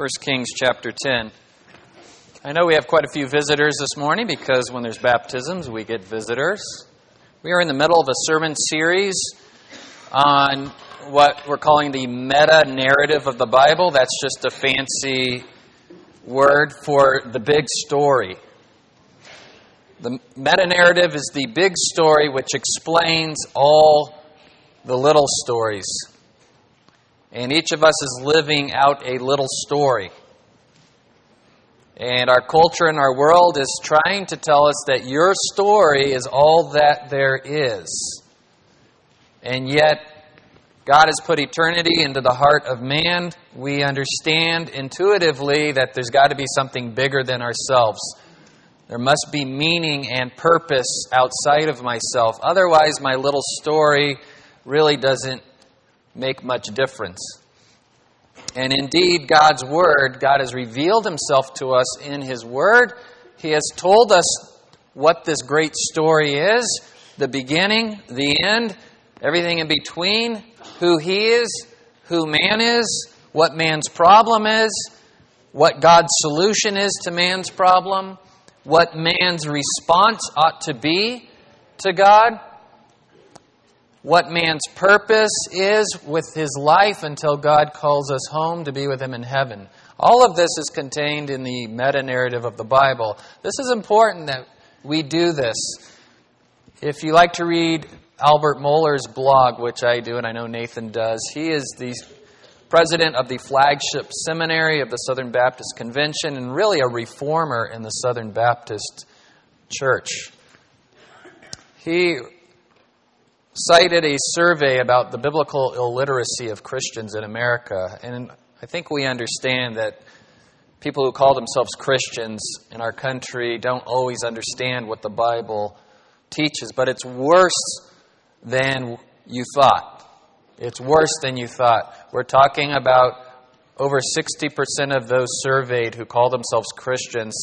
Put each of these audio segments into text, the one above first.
1 Kings chapter 10. I know we have quite a few visitors this morning because when there's baptisms, we get visitors. We are in the middle of a sermon series on what we're calling the meta narrative of the Bible. That's just a fancy word for the big story. The meta narrative is the big story which explains all the little stories. And each of us is living out a little story. And our culture and our world is trying to tell us that your story is all that there is. And yet, God has put eternity into the heart of man. We understand intuitively that there's got to be something bigger than ourselves. There must be meaning and purpose outside of myself. Otherwise, my little story really doesn't make much difference. And indeed, God's Word, God has revealed Himself to us in His Word. He has told us what this great story is the beginning, the end, everything in between, who He is, who man is, what man's problem is, what God's solution is to man's problem, what man's response ought to be to God what man's purpose is with his life until God calls us home to be with him in heaven. All of this is contained in the meta narrative of the Bible. This is important that we do this. If you like to read Albert Mohler's blog, which I do and I know Nathan does, he is the president of the flagship seminary of the Southern Baptist Convention and really a reformer in the Southern Baptist Church. He cited a survey about the biblical illiteracy of Christians in America. And I think we understand that people who call themselves Christians in our country don't always understand what the Bible teaches. But it's worse than you thought. It's worse than you thought. We're talking about over 60% of those surveyed who call themselves Christians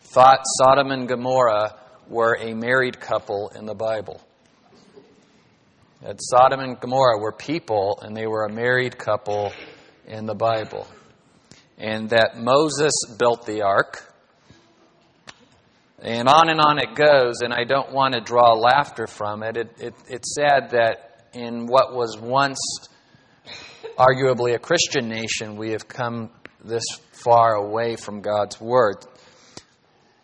thought Sodom and Gomorrah were a married couple in the Bible that Sodom and Gomorrah were people and they were a married couple in the Bible. And that Moses built the ark. And on and on it goes, and I don't want to draw laughter from it. It, it. It's sad that in what was once arguably a Christian nation, we have come this far away from God's Word.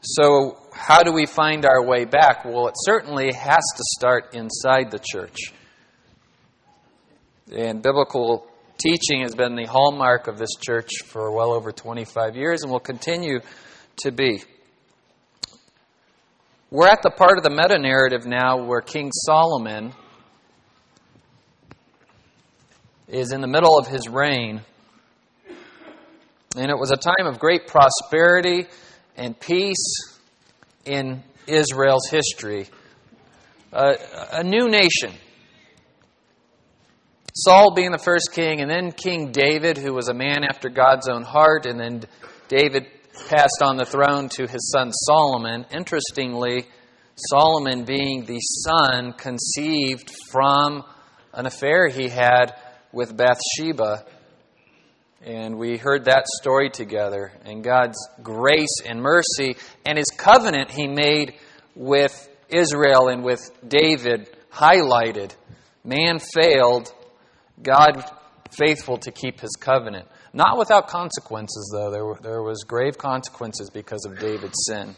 So, how do we find our way back? Well, it certainly has to start inside the church. And biblical teaching has been the hallmark of this church for well over 25 years and will continue to be. We're at the part of the meta narrative now where King Solomon is in the middle of his reign. And it was a time of great prosperity and peace in Israel's history. Uh, a new nation Saul being the first king, and then King David, who was a man after God's own heart, and then David passed on the throne to his son Solomon. Interestingly, Solomon being the son conceived from an affair he had with Bathsheba. And we heard that story together. And God's grace and mercy and his covenant he made with Israel and with David highlighted. Man failed, God faithful to keep his covenant. Not without consequences, though. There, were, there was grave consequences because of David's sin.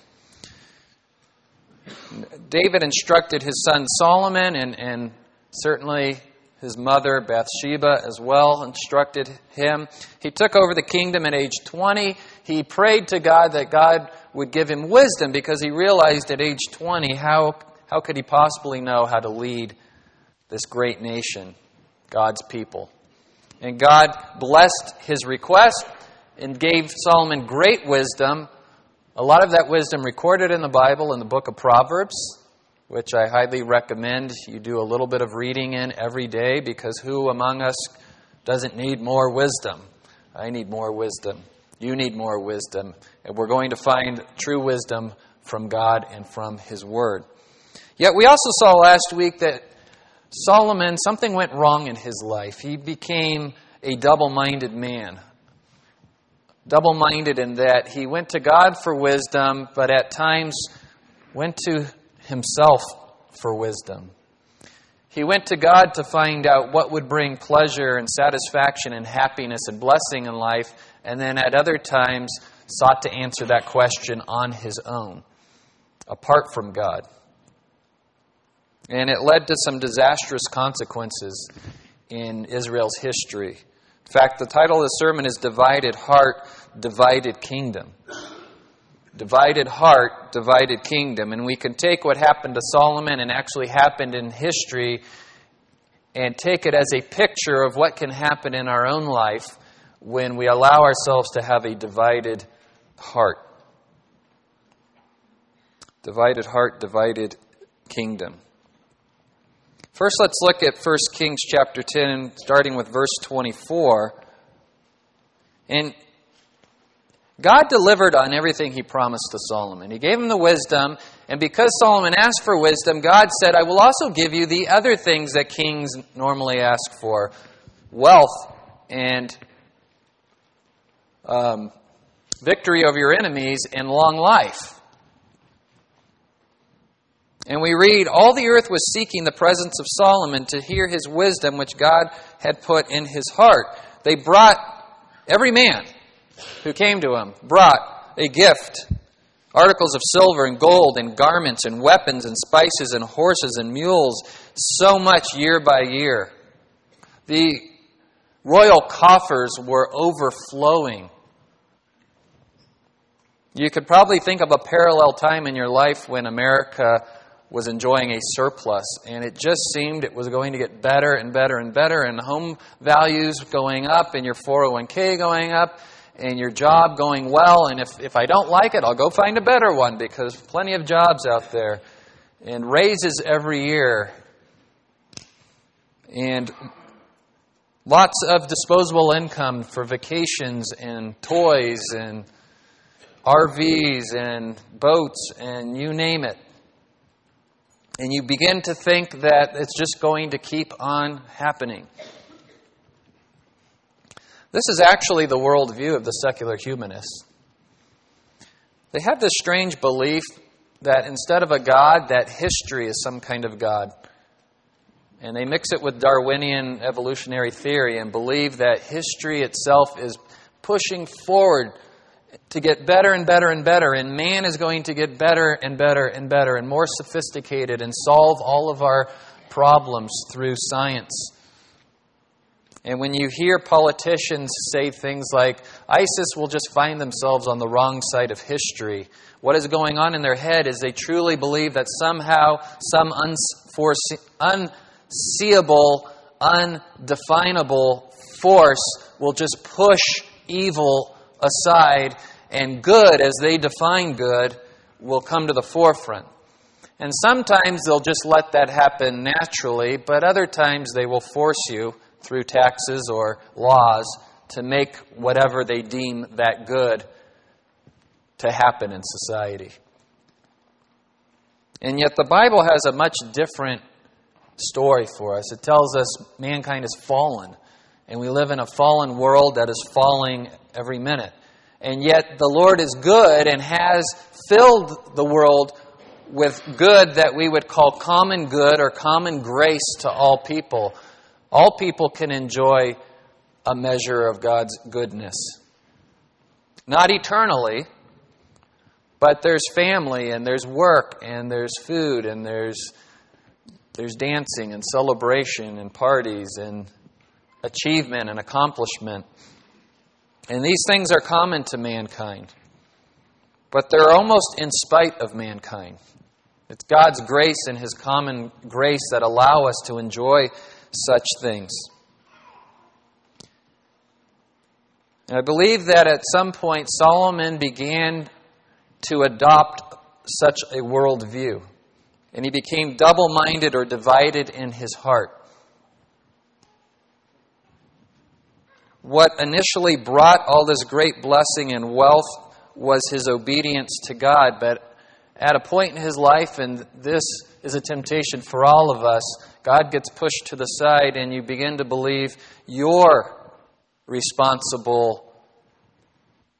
David instructed his son Solomon, and, and certainly his mother Bathsheba as well instructed him. He took over the kingdom at age 20. He prayed to God that God would give him wisdom because he realized at age 20 how, how could he possibly know how to lead this great nation. God's people. And God blessed his request and gave Solomon great wisdom. A lot of that wisdom recorded in the Bible in the book of Proverbs, which I highly recommend you do a little bit of reading in every day because who among us doesn't need more wisdom? I need more wisdom. You need more wisdom. And we're going to find true wisdom from God and from His Word. Yet we also saw last week that Solomon, something went wrong in his life. He became a double minded man. double minded in that he went to God for wisdom, but at times went to himself for wisdom. He went to God to find out what would bring pleasure and satisfaction and happiness and blessing in life, and then at other times sought to answer that question on his own, apart from God. And it led to some disastrous consequences in Israel's history. In fact, the title of the sermon is Divided Heart, Divided Kingdom. Divided heart, divided kingdom. And we can take what happened to Solomon and actually happened in history and take it as a picture of what can happen in our own life when we allow ourselves to have a divided heart. Divided heart, divided kingdom. First, let's look at 1 Kings chapter 10, starting with verse 24. And God delivered on everything he promised to Solomon. He gave him the wisdom, and because Solomon asked for wisdom, God said, I will also give you the other things that kings normally ask for wealth and um, victory over your enemies and long life. And we read, All the earth was seeking the presence of Solomon to hear his wisdom, which God had put in his heart. They brought, every man who came to him brought a gift articles of silver and gold and garments and weapons and spices and horses and mules, so much year by year. The royal coffers were overflowing. You could probably think of a parallel time in your life when America was enjoying a surplus, and it just seemed it was going to get better and better and better, and home values going up, and your 401k going up, and your job going well. And if, if I don't like it, I'll go find a better one because plenty of jobs out there, and raises every year, and lots of disposable income for vacations and toys and RVs and boats and you name it. And you begin to think that it's just going to keep on happening. This is actually the worldview of the secular humanists. They have this strange belief that instead of a God, that history is some kind of God. And they mix it with Darwinian evolutionary theory and believe that history itself is pushing forward to get better and better and better, and man is going to get better and better and better and more sophisticated and solve all of our problems through science. And when you hear politicians say things like, ISIS will just find themselves on the wrong side of history, what is going on in their head is they truly believe that somehow some unseeable, undefinable force will just push evil aside, and good, as they define good, will come to the forefront. And sometimes they'll just let that happen naturally, but other times they will force you through taxes or laws to make whatever they deem that good to happen in society. And yet the Bible has a much different story for us. It tells us mankind is fallen, and we live in a fallen world that is falling every minute. And yet the Lord is good and has filled the world with good that we would call common good or common grace to all people. All people can enjoy a measure of God's goodness. Not eternally, but there's family and there's work and there's food and there's there's dancing and celebration and parties and achievement and accomplishment. And these things are common to mankind, but they're almost in spite of mankind. It's God's grace and His common grace that allow us to enjoy such things. And I believe that at some point Solomon began to adopt such a worldview, and he became double minded or divided in his heart. What initially brought all this great blessing and wealth was his obedience to God, but at a point in his life, and this is a temptation for all of us, God gets pushed to the side, and you begin to believe you're responsible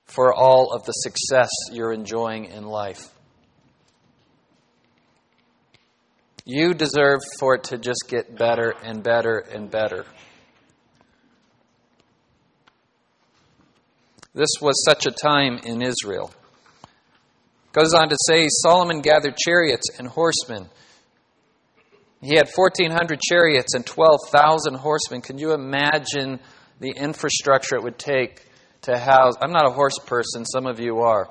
for all of the success you're enjoying in life. You deserve for it to just get better and better and better. This was such a time in Israel. Goes on to say Solomon gathered chariots and horsemen. He had 1,400 chariots and 12,000 horsemen. Can you imagine the infrastructure it would take to house? I'm not a horse person, some of you are.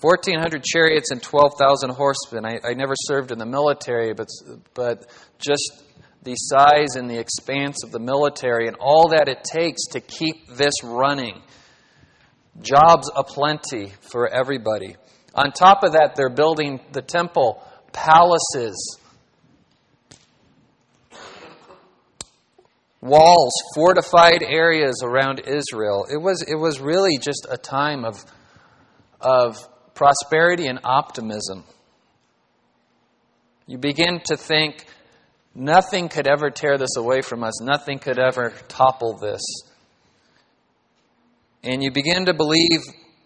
1,400 chariots and 12,000 horsemen. I, I never served in the military, but, but just the size and the expanse of the military and all that it takes to keep this running. Jobs aplenty for everybody. On top of that, they're building the temple, palaces, walls, fortified areas around Israel. It was, it was really just a time of, of prosperity and optimism. You begin to think nothing could ever tear this away from us, nothing could ever topple this. And you begin to believe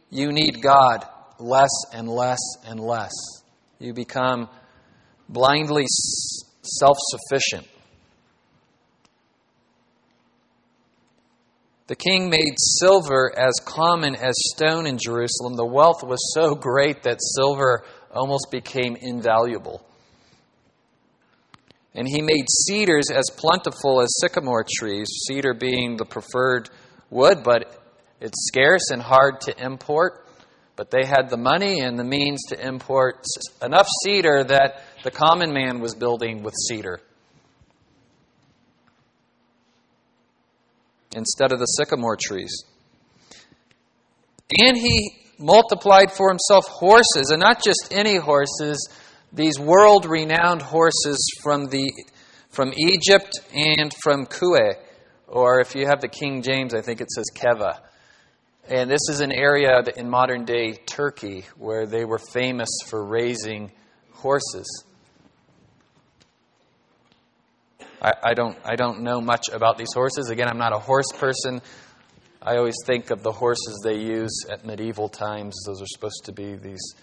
you need God less and less and less. You become blindly self sufficient. The king made silver as common as stone in Jerusalem. The wealth was so great that silver almost became invaluable. And he made cedars as plentiful as sycamore trees, cedar being the preferred wood, but it's scarce and hard to import. But they had the money and the means to import enough cedar that the common man was building with cedar. Instead of the sycamore trees. And he multiplied for himself horses, and not just any horses, these world renowned horses from, the, from Egypt and from Kue, or if you have the King James, I think it says Keveh. And this is an area in modern day Turkey where they were famous for raising horses. I, I, don't, I don't know much about these horses. Again, I'm not a horse person. I always think of the horses they use at medieval times. Those are supposed to be these,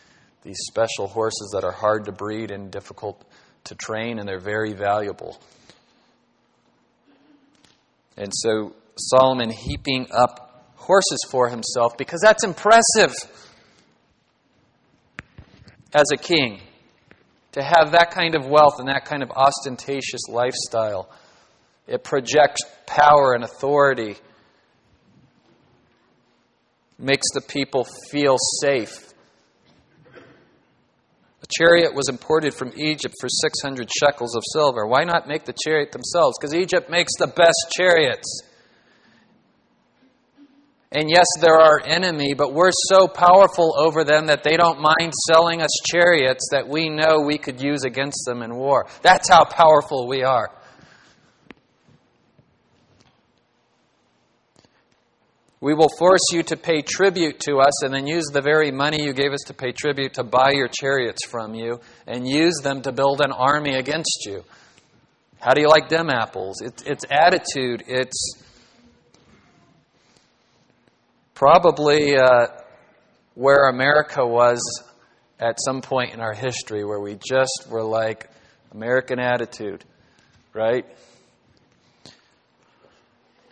these special horses that are hard to breed and difficult to train, and they're very valuable. And so Solomon heaping up horses for himself because that's impressive as a king to have that kind of wealth and that kind of ostentatious lifestyle. It projects power and authority, makes the people feel safe. A chariot was imported from Egypt for 600 shekels of silver. Why not make the chariot themselves? Because Egypt makes the best chariots. And yes, they're our enemy, but we're so powerful over them that they don't mind selling us chariots that we know we could use against them in war. That's how powerful we are. We will force you to pay tribute to us and then use the very money you gave us to pay tribute to buy your chariots from you and use them to build an army against you. How do you like them apples? It's, it's attitude, it's Probably uh, where America was at some point in our history, where we just were like, American attitude, right?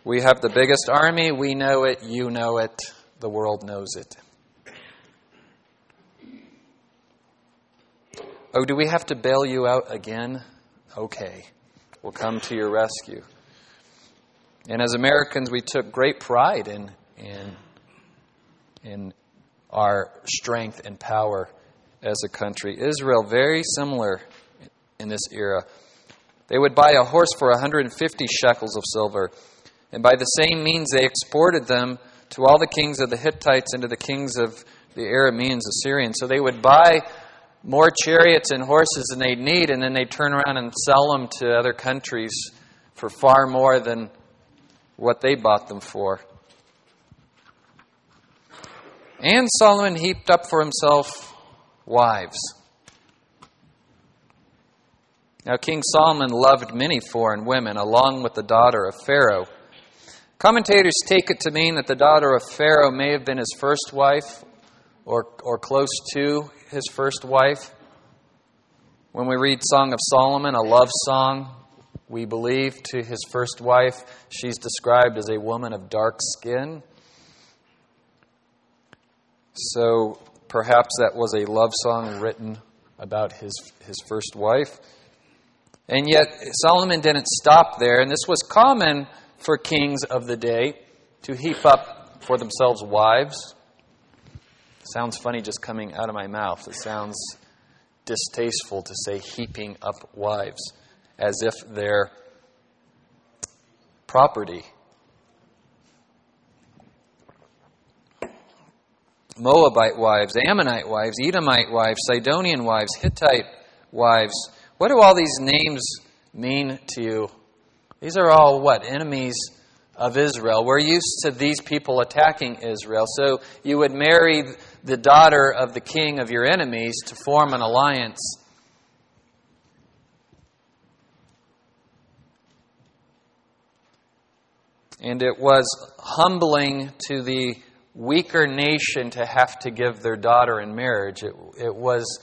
We have the biggest army, we know it, you know it, the world knows it. Oh, do we have to bail you out again? Okay, we'll come to your rescue. And as Americans, we took great pride in, in in our strength and power as a country. Israel, very similar in this era. They would buy a horse for 150 shekels of silver, and by the same means they exported them to all the kings of the Hittites and to the kings of the Arameans, Assyrians. So they would buy more chariots and horses than they'd need, and then they'd turn around and sell them to other countries for far more than what they bought them for. And Solomon heaped up for himself wives. Now, King Solomon loved many foreign women, along with the daughter of Pharaoh. Commentators take it to mean that the daughter of Pharaoh may have been his first wife or, or close to his first wife. When we read Song of Solomon, a love song, we believe to his first wife, she's described as a woman of dark skin. So perhaps that was a love song written about his, his first wife. And yet, Solomon didn't stop there, and this was common for kings of the day to heap up for themselves wives. Sounds funny just coming out of my mouth. It sounds distasteful to say heaping up wives as if they're property. Moabite wives, Ammonite wives, Edomite wives, Sidonian wives, Hittite wives. What do all these names mean to you? These are all what? Enemies of Israel. We're used to these people attacking Israel. So you would marry the daughter of the king of your enemies to form an alliance. And it was humbling to the weaker nation to have to give their daughter in marriage. It, it was,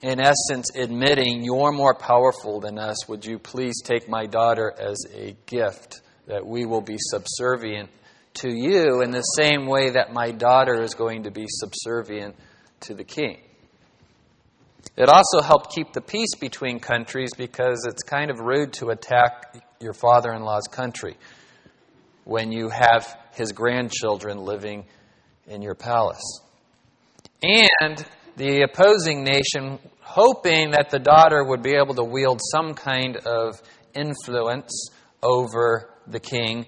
in essence, admitting, You're more powerful than us. Would you please take my daughter as a gift that we will be subservient to you in the same way that my daughter is going to be subservient to the king? It also helped keep the peace between countries because it's kind of rude to attack your father in law's country when you have his grandchildren living in your palace. And the opposing nation, hoping that the daughter would be able to wield some kind of influence over the king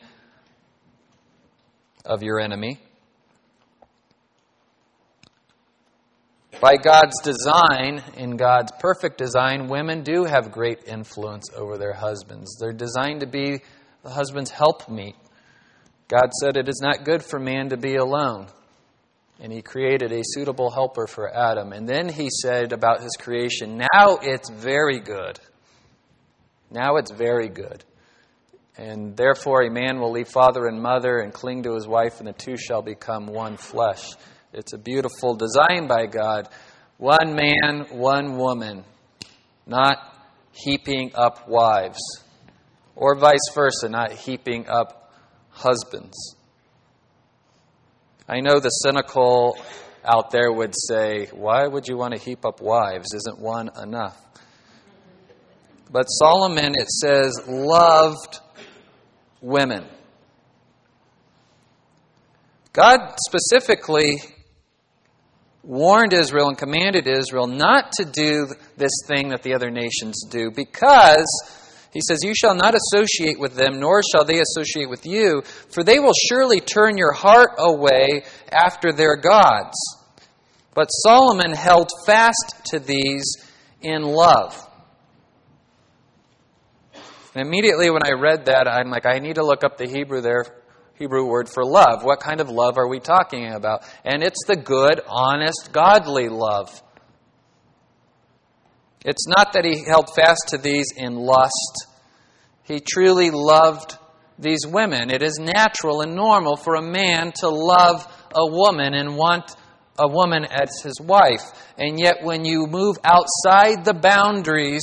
of your enemy. By God's design, in God's perfect design, women do have great influence over their husbands. They're designed to be the husband's helpmeet. God said, It is not good for man to be alone. And he created a suitable helper for Adam. And then he said about his creation, Now it's very good. Now it's very good. And therefore, a man will leave father and mother and cling to his wife, and the two shall become one flesh. It's a beautiful design by God. One man, one woman, not heaping up wives, or vice versa, not heaping up husbands. I know the cynical out there would say, Why would you want to heap up wives? Isn't one enough? But Solomon, it says, loved women. God specifically warned Israel and commanded Israel not to do this thing that the other nations do because he says, You shall not associate with them, nor shall they associate with you, for they will surely turn your heart away after their gods. But Solomon held fast to these in love. And immediately when I read that, I'm like, I need to look up the Hebrew there, Hebrew word for love. What kind of love are we talking about? And it's the good, honest, godly love. It's not that he held fast to these in lust. He truly loved these women. It is natural and normal for a man to love a woman and want a woman as his wife. And yet, when you move outside the boundaries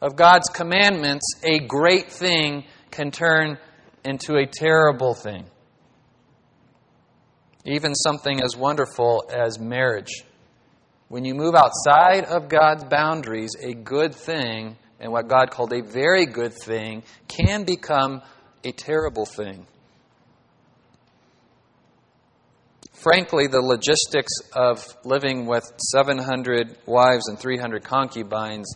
of God's commandments, a great thing can turn into a terrible thing. Even something as wonderful as marriage. When you move outside of God's boundaries, a good thing and what God called a very good thing can become a terrible thing. Frankly, the logistics of living with 700 wives and 300 concubines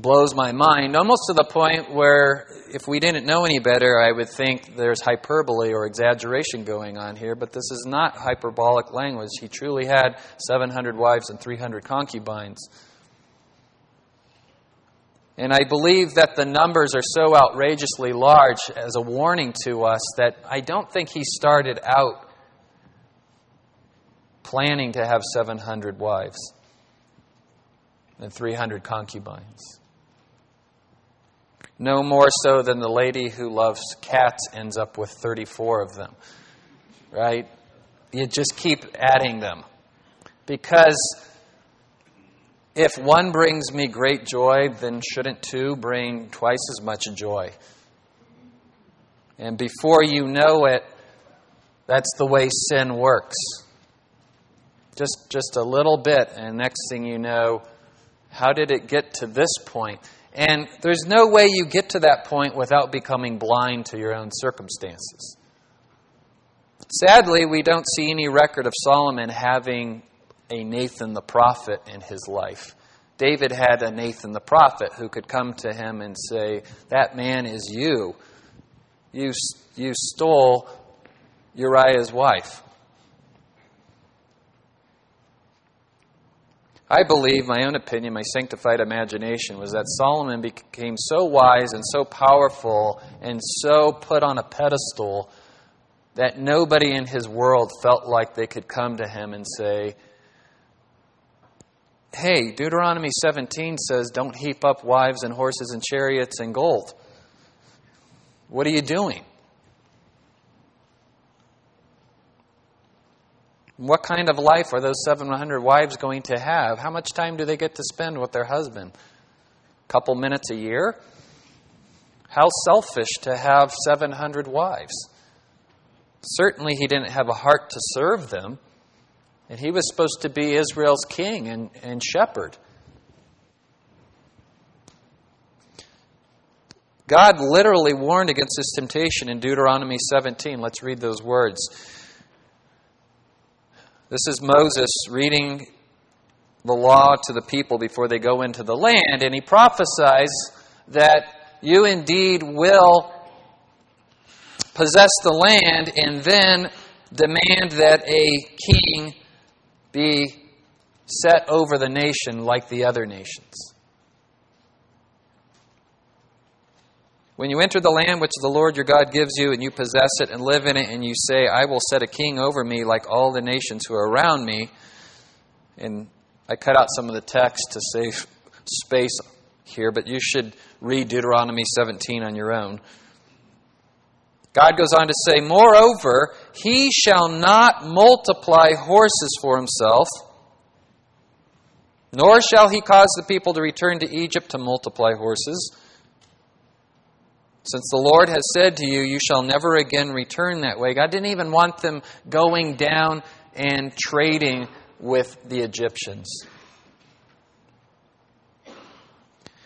blows my mind, almost to the point where if we didn't know any better, I would think there's hyperbole or exaggeration going on here, but this is not hyperbolic language. He truly had 700 wives and 300 concubines. And I believe that the numbers are so outrageously large as a warning to us that I don't think he started out planning to have 700 wives and 300 concubines. No more so than the lady who loves cats ends up with 34 of them. Right? You just keep adding them. Because if one brings me great joy, then shouldn't two bring twice as much joy? And before you know it, that's the way sin works. Just, just a little bit, and next thing you know, how did it get to this point? And there's no way you get to that point without becoming blind to your own circumstances. Sadly, we don't see any record of Solomon having a Nathan the prophet in his life. David had a Nathan the prophet who could come to him and say, That man is you. You, you stole Uriah's wife. I believe, my own opinion, my sanctified imagination, was that Solomon became so wise and so powerful and so put on a pedestal that nobody in his world felt like they could come to him and say, Hey, Deuteronomy 17 says, Don't heap up wives and horses and chariots and gold. What are you doing? What kind of life are those 700 wives going to have? How much time do they get to spend with their husband? A couple minutes a year? How selfish to have 700 wives. Certainly, he didn't have a heart to serve them. And he was supposed to be Israel's king and, and shepherd. God literally warned against this temptation in Deuteronomy 17. Let's read those words. This is Moses reading the law to the people before they go into the land, and he prophesies that you indeed will possess the land and then demand that a king be set over the nation like the other nations. When you enter the land which the Lord your God gives you, and you possess it and live in it, and you say, I will set a king over me like all the nations who are around me. And I cut out some of the text to save space here, but you should read Deuteronomy 17 on your own. God goes on to say, Moreover, he shall not multiply horses for himself, nor shall he cause the people to return to Egypt to multiply horses. Since the Lord has said to you, You shall never again return that way. God didn't even want them going down and trading with the Egyptians.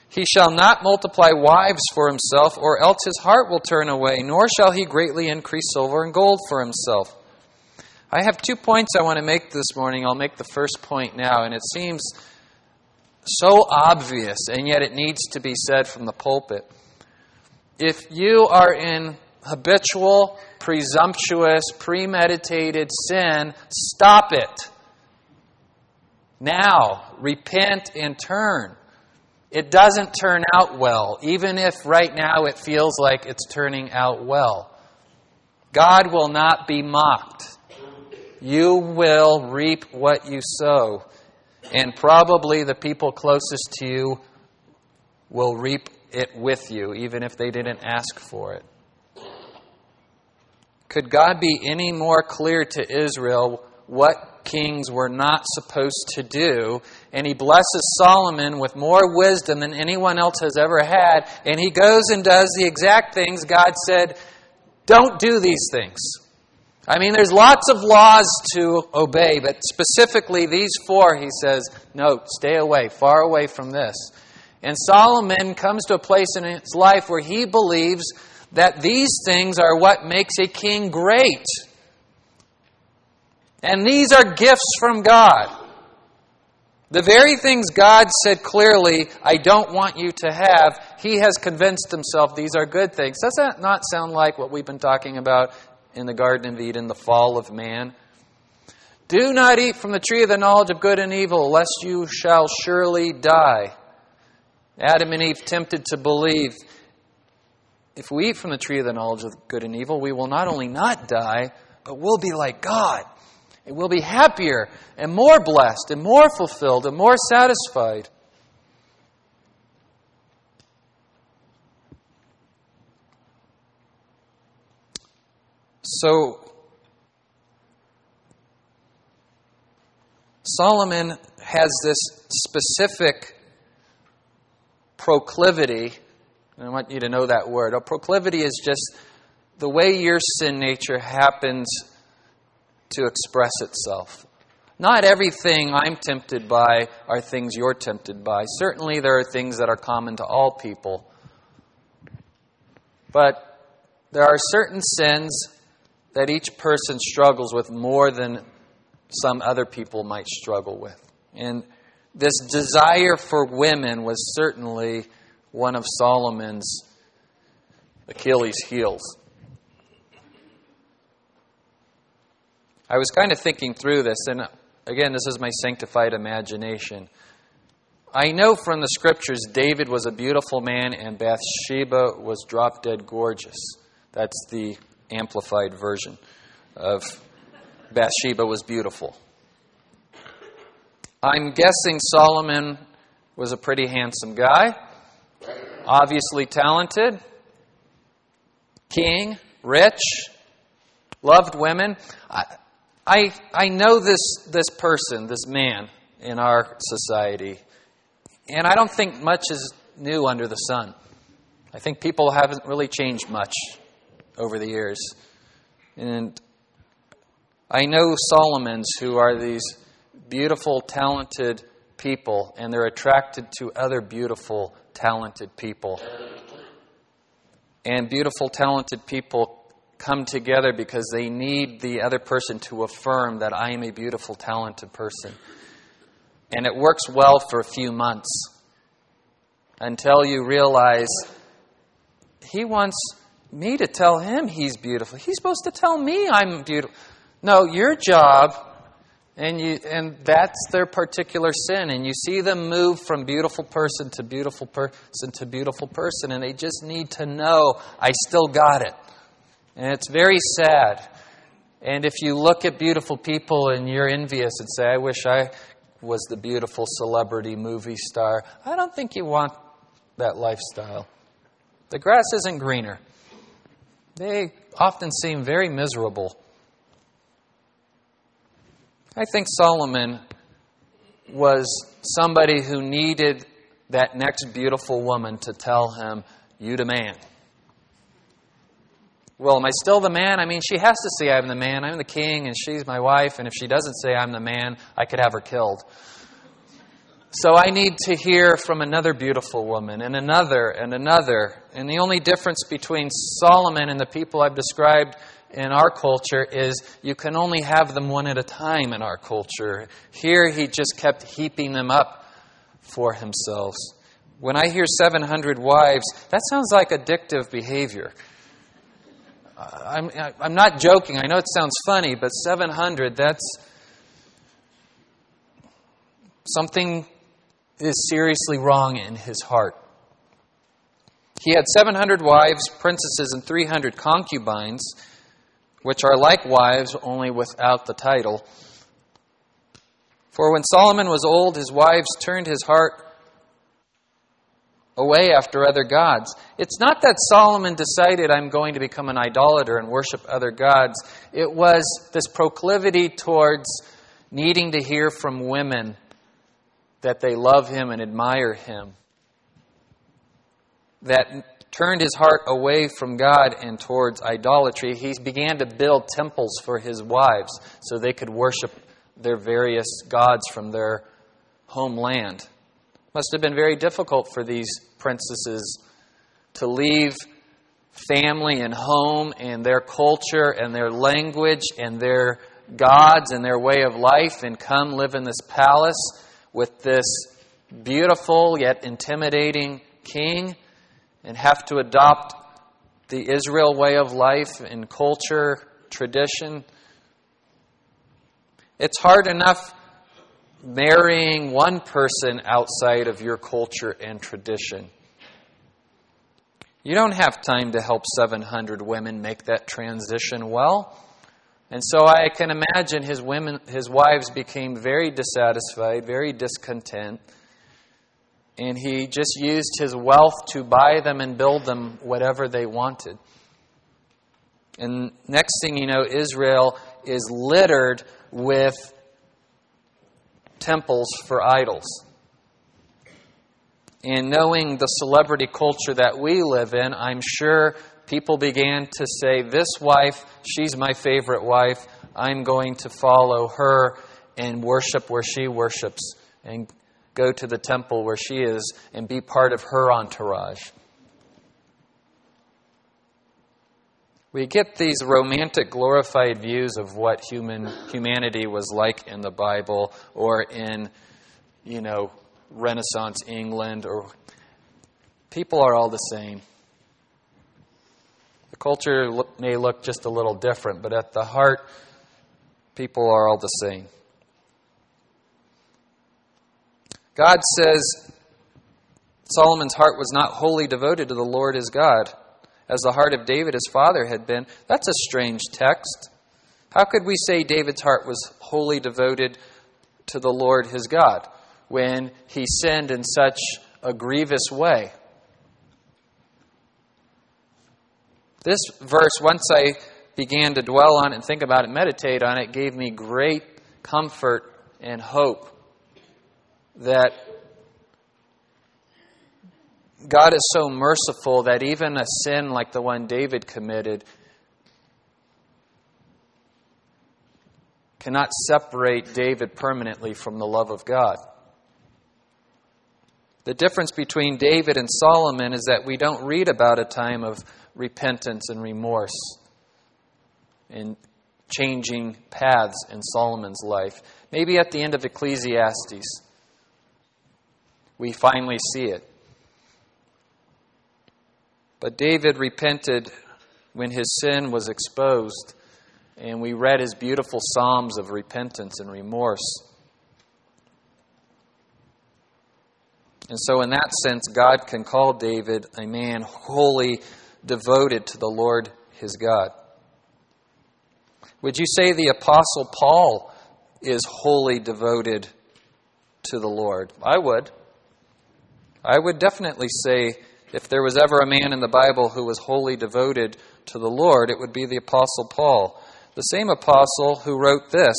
He shall not multiply wives for himself, or else his heart will turn away, nor shall he greatly increase silver and gold for himself. I have two points I want to make this morning. I'll make the first point now, and it seems so obvious, and yet it needs to be said from the pulpit. If you are in habitual, presumptuous, premeditated sin, stop it. Now, repent and turn it doesn't turn out well, even if right now it feels like it's turning out well. God will not be mocked. You will reap what you sow. And probably the people closest to you will reap it with you, even if they didn't ask for it. Could God be any more clear to Israel what kings were not supposed to do. And he blesses Solomon with more wisdom than anyone else has ever had. And he goes and does the exact things God said, don't do these things. I mean, there's lots of laws to obey, but specifically these four, he says, no, stay away, far away from this. And Solomon comes to a place in his life where he believes that these things are what makes a king great. And these are gifts from God. The very things God said clearly, I don't want you to have, He has convinced Himself these are good things. Does that not sound like what we've been talking about in the Garden of Eden, the fall of man? Do not eat from the tree of the knowledge of good and evil, lest you shall surely die. Adam and Eve tempted to believe if we eat from the tree of the knowledge of good and evil, we will not only not die, but we'll be like God. And we'll be happier and more blessed and more fulfilled and more satisfied. So, Solomon has this specific proclivity. I want you to know that word. A proclivity is just the way your sin nature happens to express itself. Not everything I'm tempted by are things you're tempted by. Certainly, there are things that are common to all people. But there are certain sins that each person struggles with more than some other people might struggle with. And this desire for women was certainly one of Solomon's Achilles' heels. I was kind of thinking through this, and again, this is my sanctified imagination. I know from the scriptures David was a beautiful man and Bathsheba was drop dead gorgeous. That's the amplified version of Bathsheba was beautiful. I'm guessing Solomon was a pretty handsome guy, obviously talented, king, rich, loved women. I, I, I know this, this person, this man in our society, and I don't think much is new under the sun. I think people haven't really changed much over the years. And I know Solomons who are these beautiful, talented people, and they're attracted to other beautiful, talented people. And beautiful, talented people come together because they need the other person to affirm that I am a beautiful, talented person. And it works well for a few months until you realize he wants me to tell him he's beautiful. He's supposed to tell me I'm beautiful. No, your job, and you, and that's their particular sin. And you see them move from beautiful person to beautiful person to beautiful person, and they just need to know I still got it. And it's very sad. And if you look at beautiful people and you're envious and say, I wish I was the beautiful celebrity movie star, I don't think you want that lifestyle. The grass isn't greener. They often seem very miserable. I think Solomon was somebody who needed that next beautiful woman to tell him, You the man. Well, am I still the man? I mean, she has to say I'm the man. I'm the king, and she's my wife, and if she doesn't say I'm the man, I could have her killed. So I need to hear from another beautiful woman, and another, and another. And the only difference between Solomon and the people I've described in our culture is you can only have them one at a time in our culture. Here, he just kept heaping them up for himself. When I hear 700 wives, that sounds like addictive behavior. I'm, I'm not joking. I know it sounds funny, but 700, that's something is seriously wrong in his heart. He had 700 wives, princesses, and 300 concubines, which are like wives, only without the title. For when Solomon was old, his wives turned his heart away after other gods. It's not that Solomon decided, I'm going to become an idolater and worship other gods. It was this proclivity towards needing to hear from women that they love him and admire him, that turned his heart away from God and towards idolatry. He began to build temples for his wives so they could worship their various gods from their homeland. Must have been very difficult for these princesses to leave family and home and their culture and their language and their gods and their way of life and come live in this palace with this beautiful yet intimidating king and have to adopt the Israel way of life and culture, tradition. It's hard enough marrying one person outside of your culture and tradition. You don't have time to help 700 women make that transition well. And so I can imagine his women, his wives became very dissatisfied, very discontent, and he just used his wealth to buy them and build them whatever they wanted. And next thing you know, Israel is littered with temples for idols. And knowing the celebrity culture that we live in, I'm sure people began to say, This wife, she's my favorite wife. I'm going to follow her and worship where she worships and go to the temple where she is and be part of her entourage. We get these romantic, glorified views of what human humanity was like in the Bible or in, you know, Renaissance England or people are all the same. The culture may look just a little different, but at the heart, people are all the same. God says Solomon's heart was not wholly devoted to the Lord his God, as the heart of David his father had been. That's a strange text. How could we say David's heart was wholly devoted to the Lord his God when he sinned in such a grievous way? This verse, once I began to dwell on it and think about it, meditate on it, gave me great comfort and hope that God is so merciful that even a sin like the one David committed cannot separate David permanently from the love of God. The difference between David and Solomon is that we don't read about a time of repentance and remorse and changing paths in Solomon's life. Maybe at the end of Ecclesiastes, we finally see it. But David repented when his sin was exposed, and we read his beautiful psalms of repentance and remorse. And so, in that sense, God can call David a man wholly devoted to the Lord his God. Would you say the Apostle Paul is wholly devoted to the Lord? I would. I would definitely say if there was ever a man in the Bible who was wholly devoted to the Lord, it would be the Apostle Paul. The same apostle who wrote this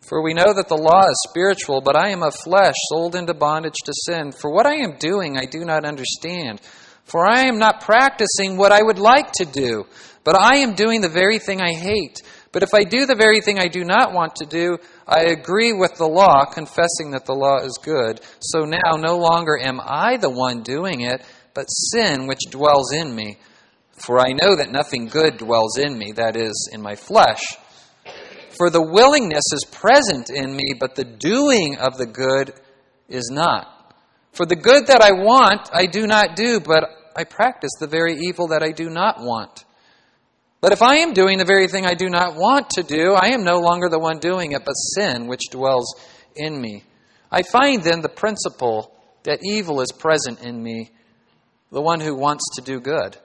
For we know that the law is spiritual, but I am of flesh, sold into bondage to sin. For what I am doing, I do not understand. For I am not practicing what I would like to do, but I am doing the very thing I hate. But if I do the very thing I do not want to do, I agree with the law, confessing that the law is good. So now no longer am I the one doing it, but sin which dwells in me. For I know that nothing good dwells in me, that is, in my flesh. For the willingness is present in me, but the doing of the good is not. For the good that I want, I do not do, but I practice the very evil that I do not want. But if I am doing the very thing I do not want to do, I am no longer the one doing it, but sin which dwells in me. I find then the principle that evil is present in me, the one who wants to do good.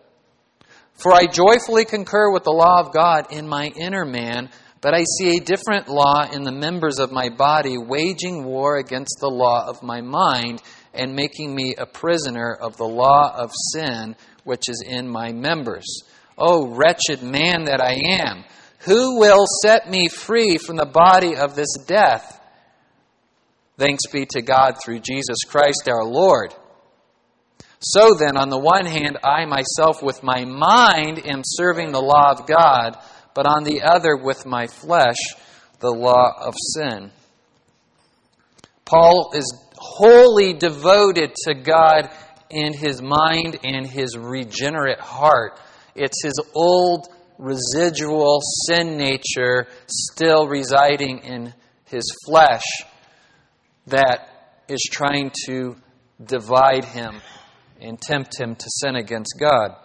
For I joyfully concur with the law of God in my inner man, but I see a different law in the members of my body, waging war against the law of my mind and making me a prisoner of the law of sin which is in my members. Oh, wretched man that I am, who will set me free from the body of this death? Thanks be to God through Jesus Christ our Lord. So then, on the one hand, I myself with my mind am serving the law of God, but on the other, with my flesh, the law of sin. Paul is wholly devoted to God in his mind and his regenerate heart. It's his old residual sin nature still residing in his flesh that is trying to divide him and tempt him to sin against God.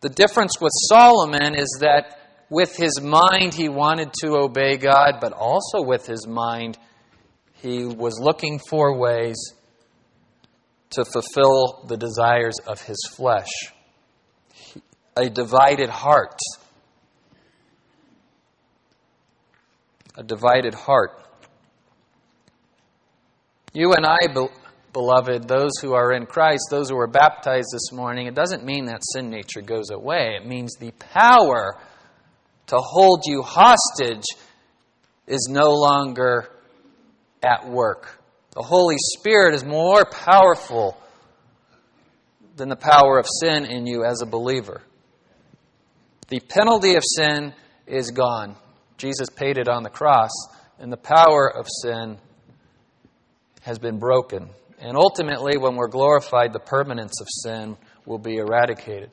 The difference with Solomon is that with his mind he wanted to obey God, but also with his mind he was looking for ways to fulfill the desires of his flesh. A divided heart. A divided heart. You and I beloved, those who are in Christ, those who were baptized this morning, it doesn't mean that sin nature goes away. It means the power to hold you hostage is no longer at work. The Holy Spirit is more powerful than the power of sin in you as a believer. The penalty of sin is gone. Jesus paid it on the cross, and the power of sin has been broken. And ultimately, when we're glorified, the permanence of sin will be eradicated.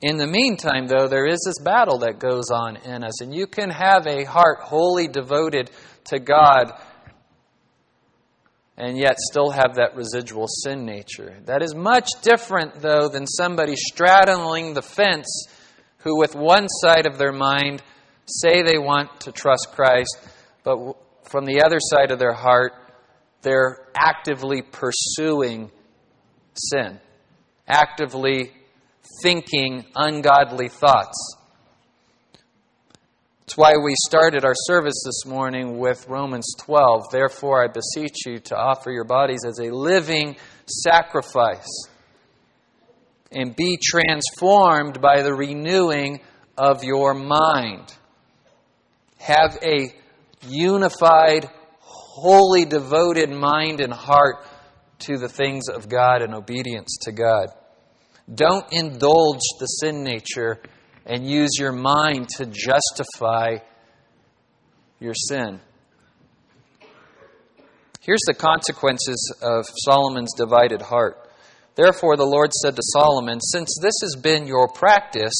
In the meantime, though, there is this battle that goes on in us, and you can have a heart wholly devoted to God and yet still have that residual sin nature. That is much different, though, than somebody straddling the fence who, with one side of their mind, say they want to trust Christ, but from the other side of their heart, they're actively pursuing sin, actively thinking ungodly thoughts. That's why we started our service this morning with Romans 12. Therefore, I beseech you to offer your bodies as a living sacrifice and be transformed by the renewing of your mind. Have a unified, wholly devoted mind and heart to the things of God and obedience to God. Don't indulge the sin nature and use your mind to justify your sin. Here's the consequences of Solomon's divided heart. Therefore, the Lord said to Solomon, Since this has been your practice,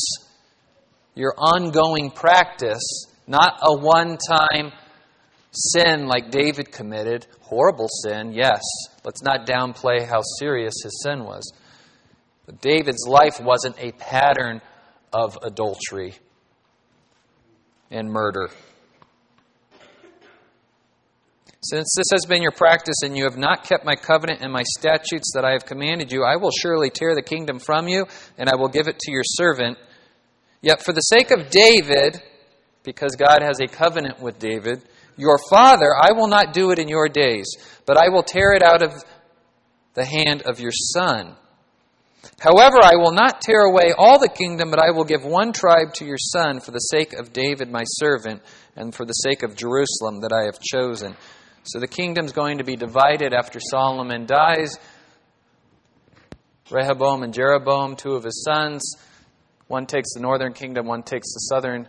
your ongoing practice, not a one time sin like David committed, horrible sin, yes. Let's not downplay how serious his sin was. But David's life wasn't a pattern of adultery and murder. Since this has been your practice, and you have not kept my covenant and my statutes that I have commanded you, I will surely tear the kingdom from you, and I will give it to your servant. Yet for the sake of David, because God has a covenant with David, your father, I will not do it in your days, but I will tear it out of the hand of your son. However, I will not tear away all the kingdom, but I will give one tribe to your son for the sake of David my servant and for the sake of Jerusalem that I have chosen. So the kingdom's going to be divided after Solomon dies. Rehoboam and Jeroboam, two of his sons. One takes the northern kingdom, one takes the southern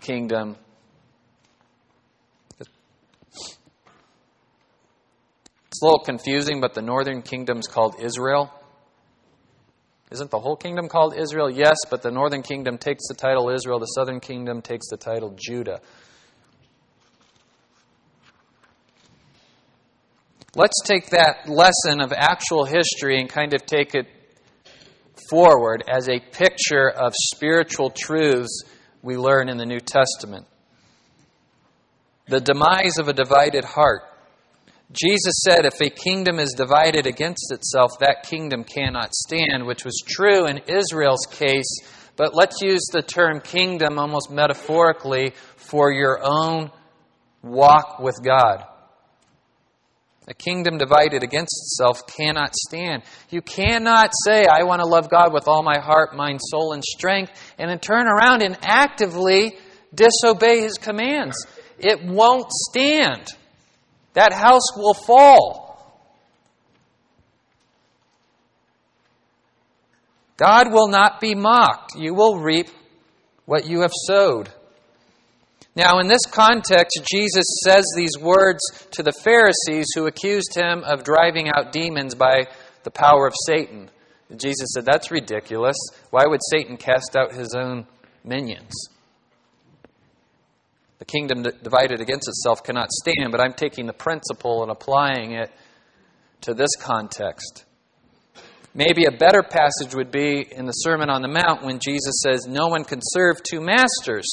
kingdom. It's a little confusing, but the northern kingdom's called Israel. Isn't the whole kingdom called Israel? Yes, but the northern kingdom takes the title Israel, the southern kingdom takes the title Judah. Let's take that lesson of actual history and kind of take it forward as a picture of spiritual truths we learn in the New Testament. The demise of a divided heart. Jesus said, if a kingdom is divided against itself, that kingdom cannot stand, which was true in Israel's case. But let's use the term kingdom almost metaphorically for your own walk with God. A kingdom divided against itself cannot stand. You cannot say, I want to love God with all my heart, mind, soul, and strength, and then turn around and actively disobey His commands. It won't stand. That house will fall. God will not be mocked. You will reap what you have sowed. Now, in this context, Jesus says these words to the Pharisees who accused him of driving out demons by the power of Satan. Jesus said, That's ridiculous. Why would Satan cast out his own minions? The kingdom divided against itself cannot stand, but I'm taking the principle and applying it to this context. Maybe a better passage would be in the Sermon on the Mount when Jesus says, No one can serve two masters.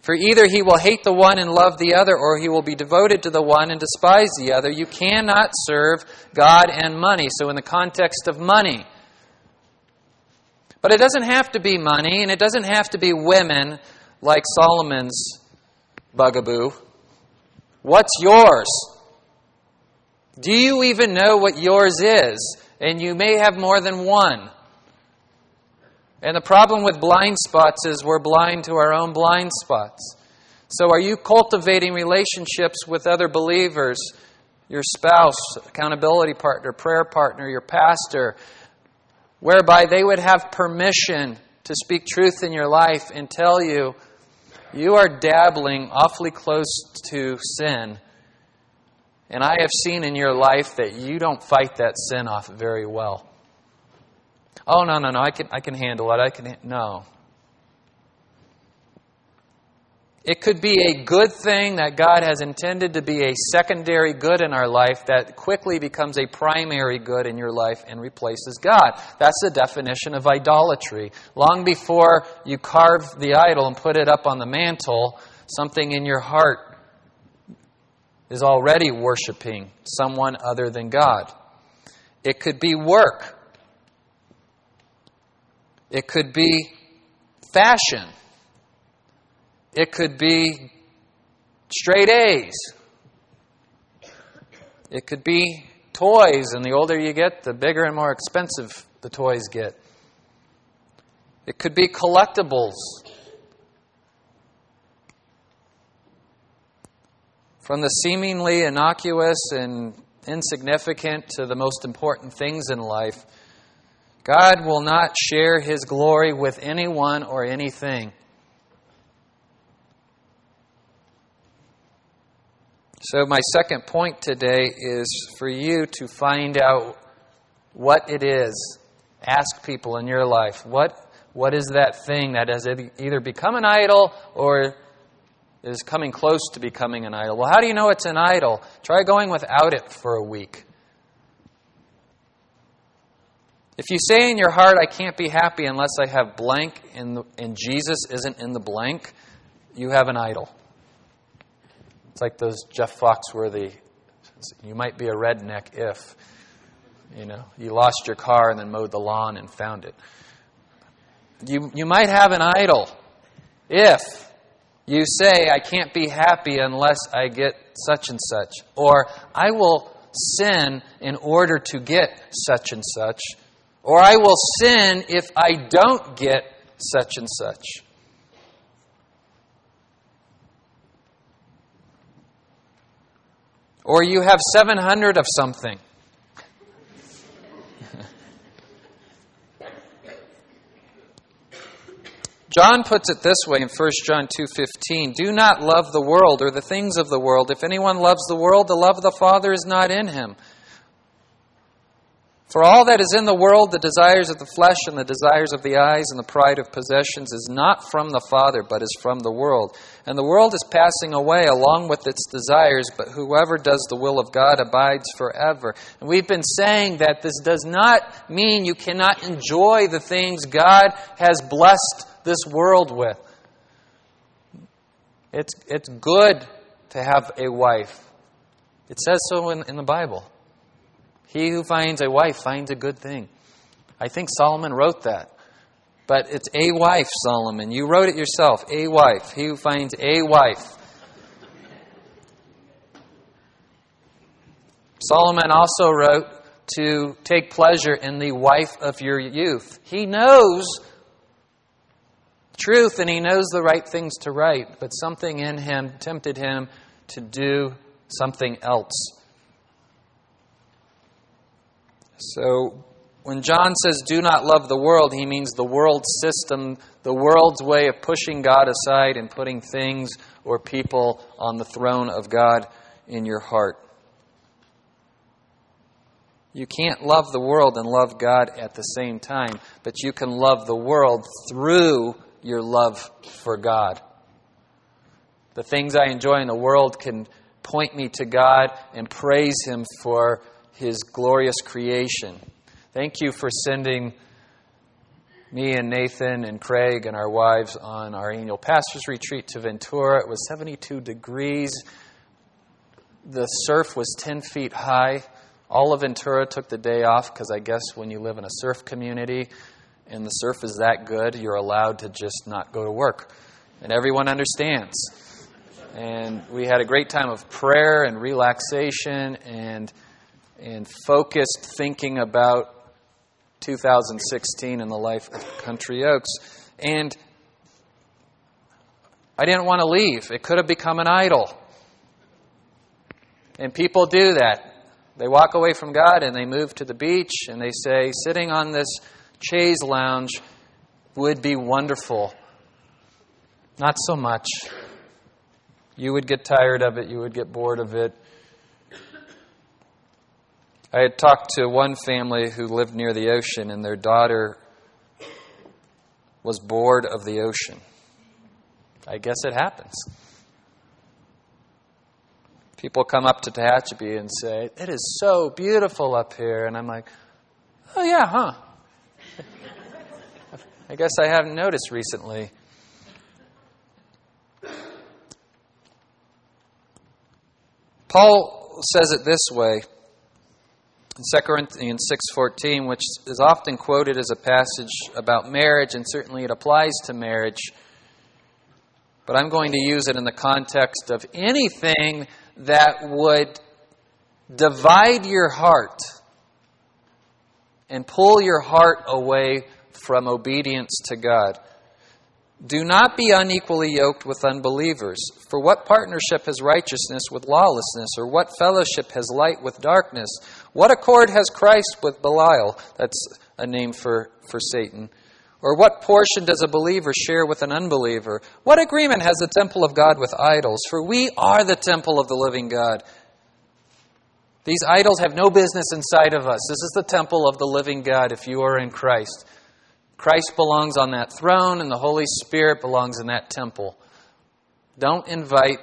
For either he will hate the one and love the other, or he will be devoted to the one and despise the other. You cannot serve God and money. So, in the context of money, but it doesn't have to be money, and it doesn't have to be women like Solomon's bugaboo. What's yours? Do you even know what yours is? And you may have more than one. And the problem with blind spots is we're blind to our own blind spots. So, are you cultivating relationships with other believers, your spouse, accountability partner, prayer partner, your pastor, whereby they would have permission to speak truth in your life and tell you you are dabbling awfully close to sin? And I have seen in your life that you don't fight that sin off very well. Oh, no, no, no, I can, I can handle it. I can, no. It could be a good thing that God has intended to be a secondary good in our life that quickly becomes a primary good in your life and replaces God. That's the definition of idolatry. Long before you carve the idol and put it up on the mantle, something in your heart is already worshiping someone other than God. It could be work. It could be fashion. It could be straight A's. It could be toys, and the older you get, the bigger and more expensive the toys get. It could be collectibles. From the seemingly innocuous and insignificant to the most important things in life, God will not share His glory with anyone or anything. So, my second point today is for you to find out what it is. Ask people in your life, what, what is that thing that has either become an idol or is coming close to becoming an idol. Well, how do you know it's an idol? Try going without it for a week. If you say in your heart, I can't be happy unless I have blank and, and Jesus isn't in the blank, you have an idol. It's like those Jeff Foxworthy, you might be a redneck if, you know, you lost your car and then mowed the lawn and found it. You, you might have an idol if you say, I can't be happy unless I get such and such. Or, I will sin in order to get such and such. Or, I will sin if I don't get such and such. Or you have 700 of something. John puts it this way in 1 John 2:15, "Do not love the world or the things of the world. If anyone loves the world, the love of the Father is not in him. For all that is in the world, the desires of the flesh and the desires of the eyes and the pride of possessions is not from the Father, but is from the world. And the world is passing away along with its desires, but whoever does the will of God abides forever. And we've been saying that this does not mean you cannot enjoy the things God has blessed this world with. It's, it's good to have a wife. It says so in, in the Bible. He who finds a wife finds a good thing. I think Solomon wrote that. But it's a wife, Solomon. You wrote it yourself. A wife. He who finds a wife. Solomon also wrote to take pleasure in the wife of your youth. He knows truth and he knows the right things to write, but something in him tempted him to do something else. So when John says, do not love the world, he means the world system, the world's way of pushing God aside and putting things or people on the throne of God in your heart. You can't love the world and love God at the same time, but you can love the world through your love for God. The things I enjoy in the world can point me to God and praise Him for His glorious creation. Thank you for sending me and Nathan and Craig and our wives on our annual pastor's retreat to Ventura. It was 72 degrees. The surf was 10 feet high. All of Ventura took the day off because I guess when you live in a surf community, and the surf is that good, you're allowed to just not go to work. And everyone understands. And we had a great time of prayer and relaxation, and and focused thinking about 2016 and the life of Country Oaks. And I didn't want to leave. It could have become an idol. And people do that. They walk away from God and they move to the beach and they say, sitting on this chaise lounge would be wonderful. Not so much. You would get tired of it, you would get bored of it. I had talked to one family who lived near the ocean, and their daughter was bored of the ocean. I guess it happens. People come up to Tehachapi and say, It is so beautiful up here. And I'm like, Oh, yeah, huh? I guess I haven't noticed recently. Paul says it this way 2 Corinthians 6:14, which is often quoted as a passage about marriage and certainly it applies to marriage. But I'm going to use it in the context of anything that would divide your heart and pull your heart away from obedience to God. Do not be unequally yoked with unbelievers. For what partnership has righteousness with lawlessness? Or what fellowship has light with darkness? What accord has Christ with Belial? That's a name for, for Satan. Or what portion does a believer share with an unbeliever? What agreement has the temple of God with idols? For we are the temple of the living God. These idols have no business inside of us. This is the temple of the living God if you are in Christ. Christ belongs on that throne, and the Holy Spirit belongs in that temple. Don't invite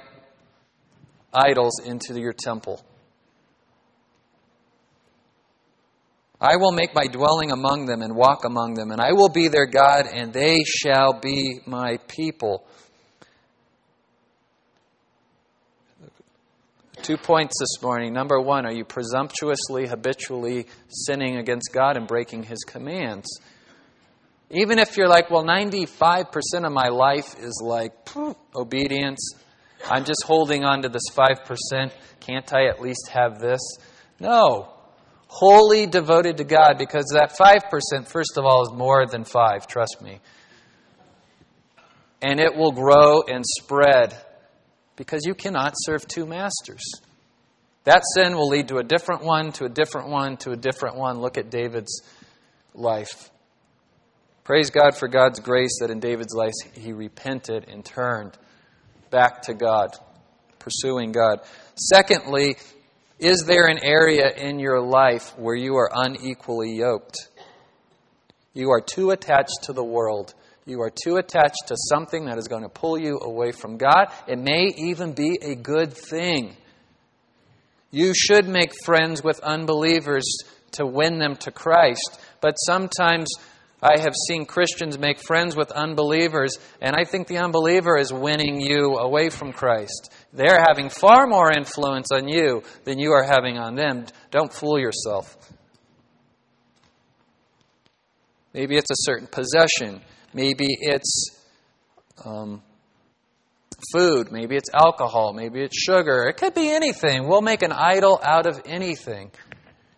idols into your temple. I will make my dwelling among them and walk among them, and I will be their God, and they shall be my people. Two points this morning. Number one, are you presumptuously, habitually sinning against God and breaking His commands? Even if you're like, well, 95% of my life is like obedience, I'm just holding on to this 5%. Can't I at least have this? No. Wholly devoted to God because that 5%, first of all, is more than 5, trust me. And it will grow and spread because you cannot serve two masters. That sin will lead to a different one, to a different one, to a different one. Look at David's life. Praise God for God's grace that in David's life he repented and turned back to God, pursuing God. Secondly, is there an area in your life where you are unequally yoked? You are too attached to the world. You are too attached to something that is going to pull you away from God. It may even be a good thing. You should make friends with unbelievers to win them to Christ. But sometimes I have seen Christians make friends with unbelievers, and I think the unbeliever is winning you away from Christ. They're having far more influence on you than you are having on them. Don't fool yourself. Maybe it's a certain possession. Maybe it's um, food. Maybe it's alcohol. Maybe it's sugar. It could be anything. We'll make an idol out of anything.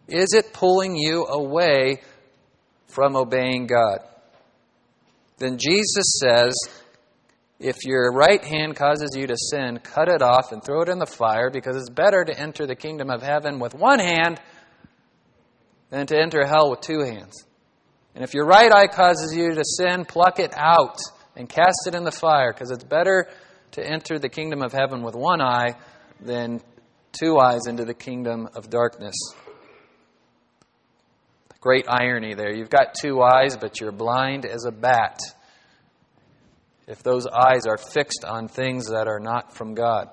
Is it pulling you away from obeying God. Then Jesus says, if your right hand causes you to sin, cut it off and throw it in the fire, because it's better to enter the kingdom of heaven with one hand than to enter hell with two hands. And if your right eye causes you to sin, pluck it out and cast it in the fire, because it's better to enter the kingdom of heaven with one eye than two eyes into the kingdom of darkness. Great irony there. You've got two eyes, but you're blind as a bat. If those eyes are fixed on things that are not from God.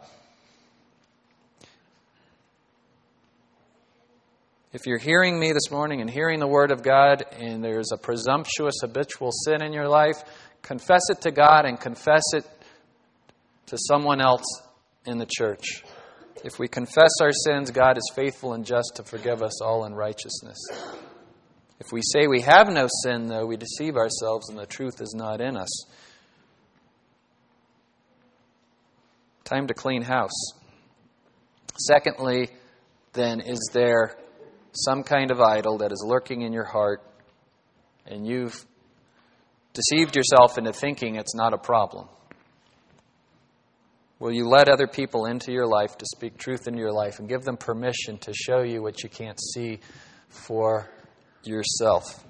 If you're hearing me this morning and hearing the Word of God and there's a presumptuous habitual sin in your life, confess it to God and confess it to someone else in the church. If we confess our sins, God is faithful and just to forgive us all unrighteousness. If we say we have no sin, though, we deceive ourselves and the truth is not in us. Time to clean house. Secondly, then, is there some kind of idol that is lurking in your heart, and you've deceived yourself into thinking it's not a problem? Will you let other people into your life to speak truth into your life and give them permission to show you what you can't see for yourself?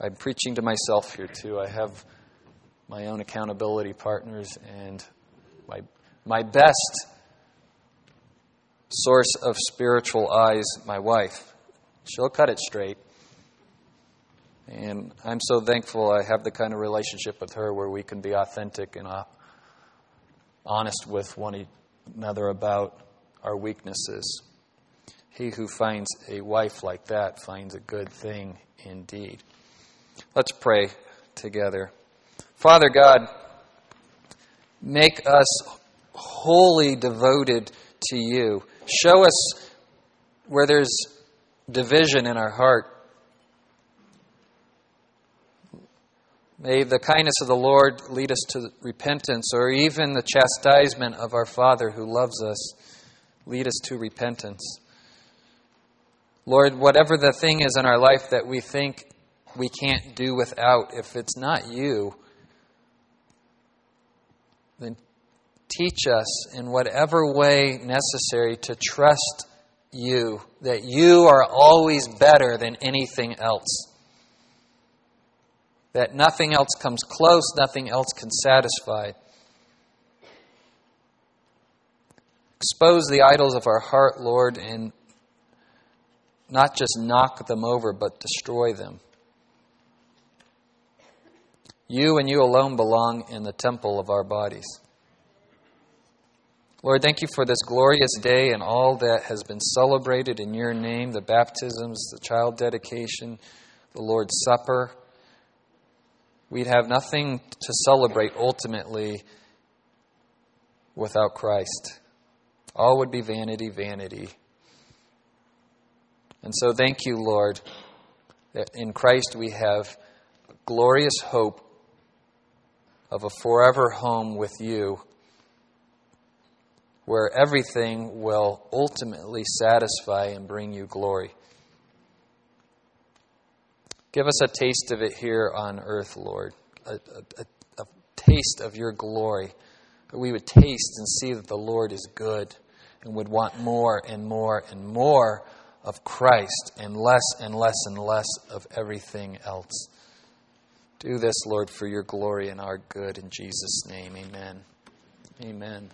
I'm preaching to myself here too. I have my own accountability partners and my my best source of spiritual eyes, my wife. She'll cut it straight. And I'm so thankful I have the kind of relationship with her where we can be authentic and honest with one another about our weaknesses. He who finds a wife like that finds a good thing indeed. Let's pray together. Father God, make us wholly devoted to you. Show us where there's division in our heart. May the kindness of the Lord lead us to repentance, or even the chastisement of our Father who loves us lead us to repentance. Lord, whatever the thing is in our life that we think we can't do without, if it's not you, then teach us in whatever way necessary to trust you, that you are always better than anything else. That nothing else comes close, nothing else can satisfy. Expose the idols of our heart, Lord, and not just knock them over, but destroy them. You and you alone belong in the temple of our bodies. Lord, thank you for this glorious day and all that has been celebrated in your name the baptisms, the child dedication, the Lord's Supper. We'd have nothing to celebrate ultimately without Christ. All would be vanity, vanity. And so, thank you, Lord, that in Christ we have glorious hope of a forever home with you where everything will ultimately satisfy and bring you glory. Give us a taste of it here on earth, Lord, a, a, a, taste of your glory. We would taste and see that the Lord is good and would want more and more and more of Christ and less and less and less of everything else. Do this, Lord, for your glory and our good. In Jesus' name, amen. Amen.